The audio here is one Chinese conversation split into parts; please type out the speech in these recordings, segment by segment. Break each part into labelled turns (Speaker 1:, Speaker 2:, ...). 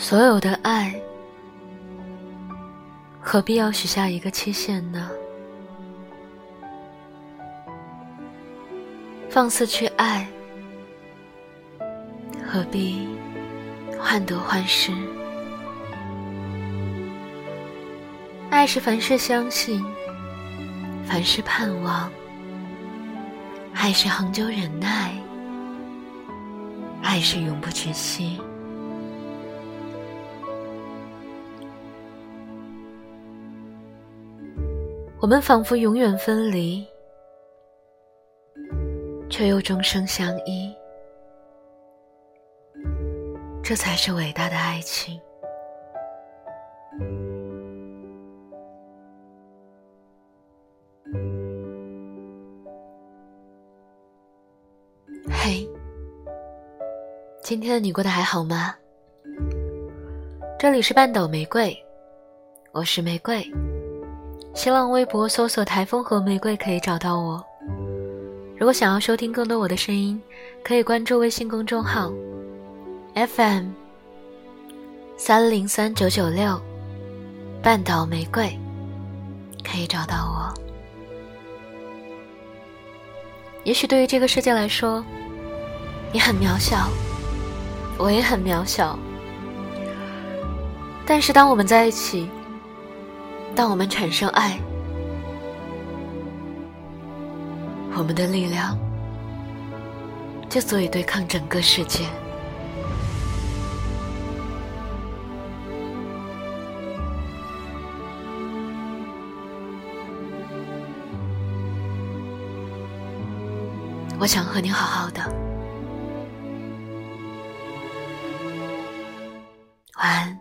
Speaker 1: 所有的爱，何必要许下一个期限呢？放肆去爱，何必患得患失？爱是凡事相信，凡事盼望；爱是恒久忍耐，爱是永不止息。我们仿佛永远分离。却又终生相依，这才是伟大的爱情。嘿，今天你过得还好吗？这里是半岛玫瑰，我是玫瑰。新浪微博搜索“台风和玫瑰”可以找到我。如果想要收听更多我的声音，可以关注微信公众号 FM 三零三九九六半岛玫瑰，可以找到我。也许对于这个世界来说，你很渺小，我也很渺小。但是当我们在一起，当我们产生爱。我们的力量就足以对抗整个世界。我想和你好好的，晚安，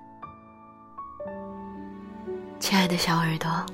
Speaker 1: 亲爱的小耳朵。